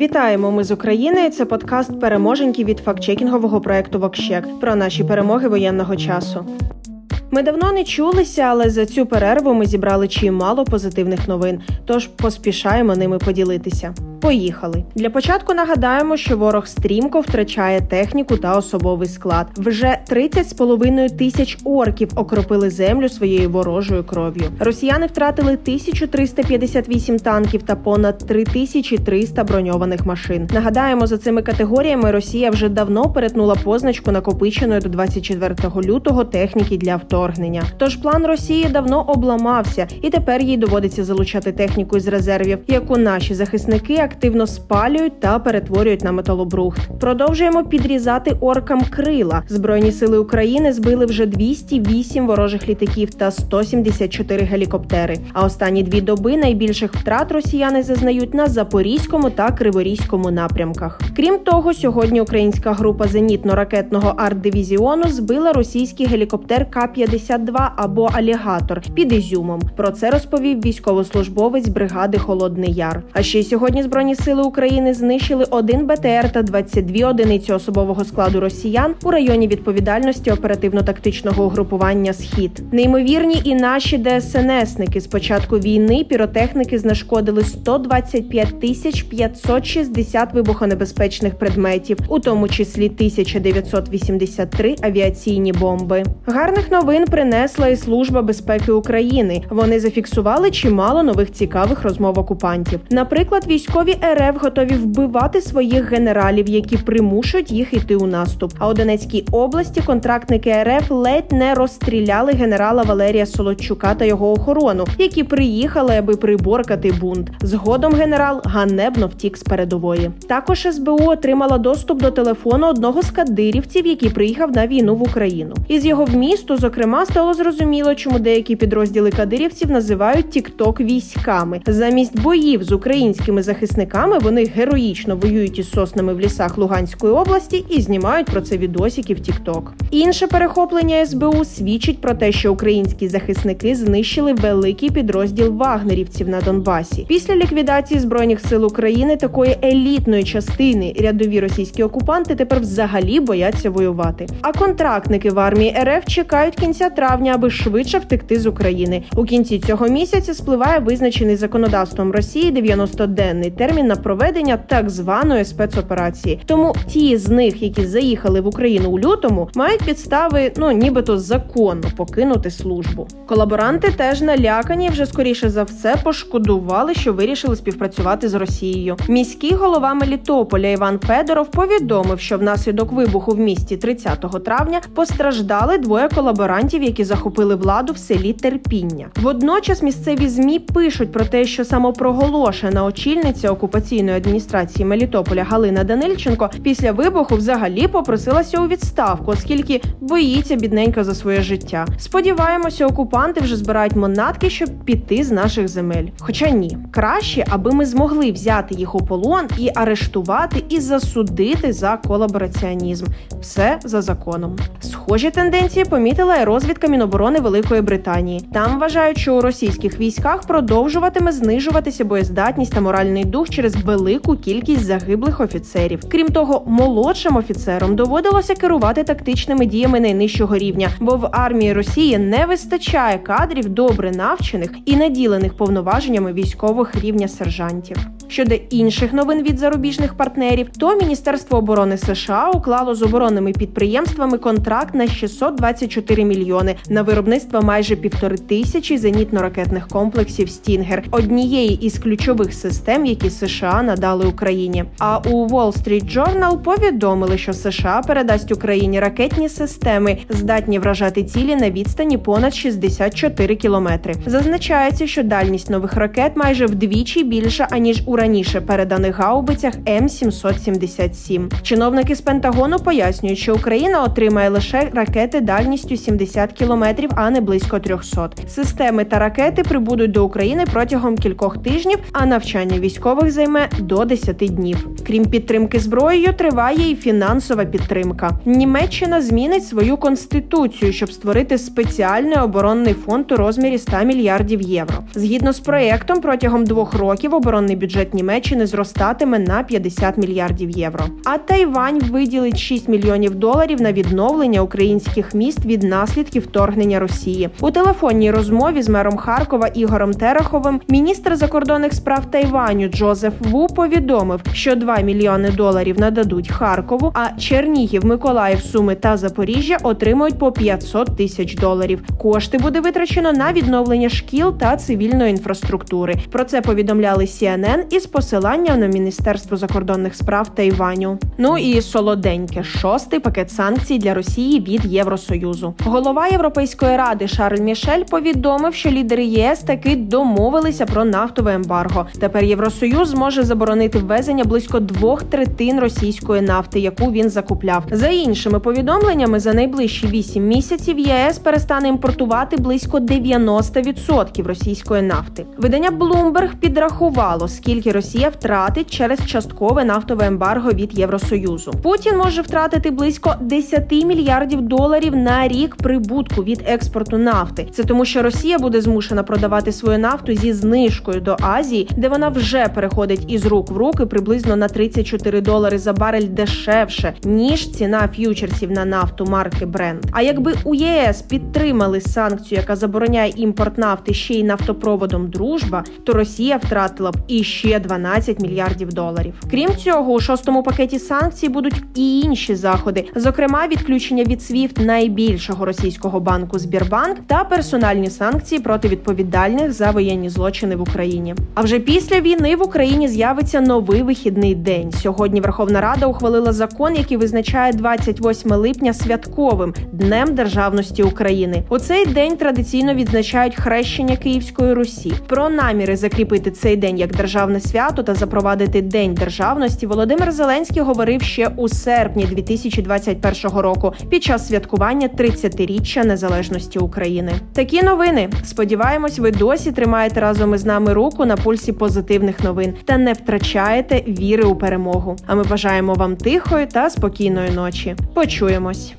Вітаємо! Ми з України. Це подкаст переможеньки від фактчекінгового проекту Вокщек про наші перемоги воєнного часу. Ми давно не чулися, але за цю перерву ми зібрали чимало позитивних новин, тож поспішаємо ними поділитися. Поїхали для початку. Нагадаємо, що ворог стрімко втрачає техніку та особовий склад. Вже 30,5 тисяч орків окропили землю своєю ворожою кров'ю. Росіяни втратили 1358 танків та понад 3300 броньованих машин. Нагадаємо, за цими категоріями Росія вже давно перетнула позначку накопиченої до 24 лютого техніки для вторгнення. Тож план Росії давно обламався, і тепер їй доводиться залучати техніку із резервів, яку наші захисники активно спалюють та перетворюють на металобрухт. Продовжуємо підрізати оркам крила. Збройні сили України збили вже 208 ворожих літаків та 174 гелікоптери. А останні дві доби найбільших втрат росіяни зазнають на запорізькому та криворізькому напрямках. Крім того, сьогодні українська група зенітно-ракетного арт-дивізіону збила російський гелікоптер К-52 або алігатор під Ізюмом. Про це розповів військовослужбовець бригади Холодний Яр. А ще сьогодні збройні Збройні сили України знищили один БТР та 22 одиниці особового складу росіян у районі відповідальності оперативно-тактичного угрупування Схід. Неймовірні і наші ДСНСники з початку війни піротехніки знешкодили 125 тисяч 560 вибухонебезпечних предметів, у тому числі 1983 авіаційні бомби. Гарних новин принесла і служба безпеки України. Вони зафіксували чимало нових цікавих розмов окупантів. Наприклад, військові. Військові РФ готові вбивати своїх генералів, які примушують їх йти у наступ. А у Донецькій області контрактники РФ ледь не розстріляли генерала Валерія Солодчука та його охорону, які приїхали, аби приборкати бунт. Згодом генерал ганебно втік з передової. Також СБУ отримала доступ до телефону одного з кадирівців, який приїхав на війну в Україну. Із його вмісту, зокрема, стало зрозуміло, чому деякі підрозділи кадирівців називають Тікток військами замість боїв з українськими захисниками захисниками. Вони героїчно воюють із соснами в лісах Луганської області і знімають про це відосики в TikTok. Інше перехоплення СБУ свідчить про те, що українські захисники знищили великий підрозділ вагнерівців на Донбасі. Після ліквідації збройних сил України такої елітної частини рядові російські окупанти тепер взагалі бояться воювати. А контрактники в армії РФ чекають кінця травня, аби швидше втекти з України. У кінці цього місяця спливає визначений законодавством Росії 90-денний термін термін на проведення так званої спецоперації. Тому ті з них, які заїхали в Україну у лютому, мають підстави, ну нібито законно покинути службу. Колаборанти теж налякані вже скоріше за все пошкодували, що вирішили співпрацювати з Росією. Міський голова Мелітополя Іван Федоров повідомив, що внаслідок вибуху в місті 30 травня постраждали двоє колаборантів, які захопили владу в селі Терпіння. Водночас місцеві змі пишуть про те, що самопроголошена очільниця окупаційної адміністрації Мелітополя Галина Данильченко після вибуху взагалі попросилася у відставку, оскільки боїться бідненька за своє життя. Сподіваємося, окупанти вже збирають монатки, щоб піти з наших земель. Хоча ні, краще, аби ми змогли взяти їх у полон і арештувати і засудити за колабораціонізм. Все за законом. Схожі тенденції помітила і розвідка Міноборони Великої Британії. Там вважають, що у російських військах продовжуватиме знижуватися боєздатність та моральний дух через велику кількість загиблих офіцерів. Крім того, молодшим офіцерам доводилося керувати тактичними діями найнижчого рівня, бо в армії Росії не вистачає кадрів добре навчених і наділених повноваженнями військових рівня сержантів. Щодо інших новин від зарубіжних партнерів, то Міністерство оборони США уклало з оборонними підприємствами контракт на 624 мільйони на виробництво майже півтори тисячі зенітно-ракетних комплексів Стінгер, однієї із ключових систем, які США надали Україні. А у Wall Street Journal повідомили, що США передасть Україні ракетні системи, здатні вражати цілі на відстані понад 64 кілометри. Зазначається, що дальність нових ракет майже вдвічі більша аніж у раніше переданих гаубицях М 777 Чиновники з Пентагону пояснюють, що Україна отримає лише ракети дальністю 70 кілометрів, а не близько 300. Системи та ракети прибудуть до України протягом кількох тижнів, а навчання військових займе до 10 днів. Крім підтримки зброєю, триває і фінансова підтримка. Німеччина змінить свою конституцію, щоб створити спеціальний оборонний фонд у розмірі 100 мільярдів євро. Згідно з проєктом, протягом двох років оборонний бюджет Німеччини зростатиме на 50 мільярдів євро. А Тайвань виділить 6 мільйонів доларів на відновлення українських міст від наслідків вторгнення Росії. У телефонній розмові з мером Харкова Ігорем Тереховим міністр закордонних справ Тайваню Джозеф Ву повідомив, що 2 мільйони доларів нададуть Харкову, а Чернігів, Миколаїв, Суми та Запоріжжя отримують по 500 тисяч доларів. Кошти буде витрачено на відновлення шкіл та цивільної інфраструктури. Про це повідомляли CNN із посиланням на Міністерство закордонних справ Тайваню. Ну і солоденьке шостий пакет санкцій для Росії від Євросоюзу. Голова Європейської ради Шарль Мішель повідомив, що лідери ЄС таки домовилися про нафтове ембарго. Тепер Євросоюз зможе заборонити ввезення близько двох третин російської нафти, яку він закупляв. За іншими повідомленнями, за найближчі вісім місяців ЄС перестане імпортувати близько 90% російської нафти. Видання Bloomberg підрахувало, скільки Росія втратить через часткове нафтове ембарго від Євросоюзу. Путін може втратити близько 10 мільярдів доларів на рік прибутку від експорту нафти. Це тому, що Росія буде змушена продавати свою нафту зі знижкою до Азії, де вона вже переходить із рук в руки приблизно на 34 долари за барель дешевше ніж ціна ф'ючерсів на нафту марки Brent. А якби у ЄС підтримали санкцію, яка забороняє імпорт нафти ще й нафтопроводом Дружба, то Росія втратила б іще 12 мільярдів доларів. Крім цього, у шостому пакеті санкцій будуть і інші заходи, зокрема відключення від SWIFT найбільшого російського банку Збірбанк та персональні санкції проти відповідальних за воєнні злочини в Україні. А вже після війни в Україні з'явиться новий вихідний день. Сьогодні Верховна Рада ухвалила закон, який визначає 28 липня святковим днем державності України. У цей день традиційно відзначають хрещення Київської Русі. Про наміри закріпити цей день як свято та запровадити День державності Володимир Зеленський говорив ще у серпні 2021 року під час святкування 30-річчя незалежності України. Такі новини. Сподіваємось, ви досі тримаєте разом із нами руку на пульсі позитивних новин та не втрачаєте віри у перемогу. А ми бажаємо вам тихої та спокійної ночі. Почуємось.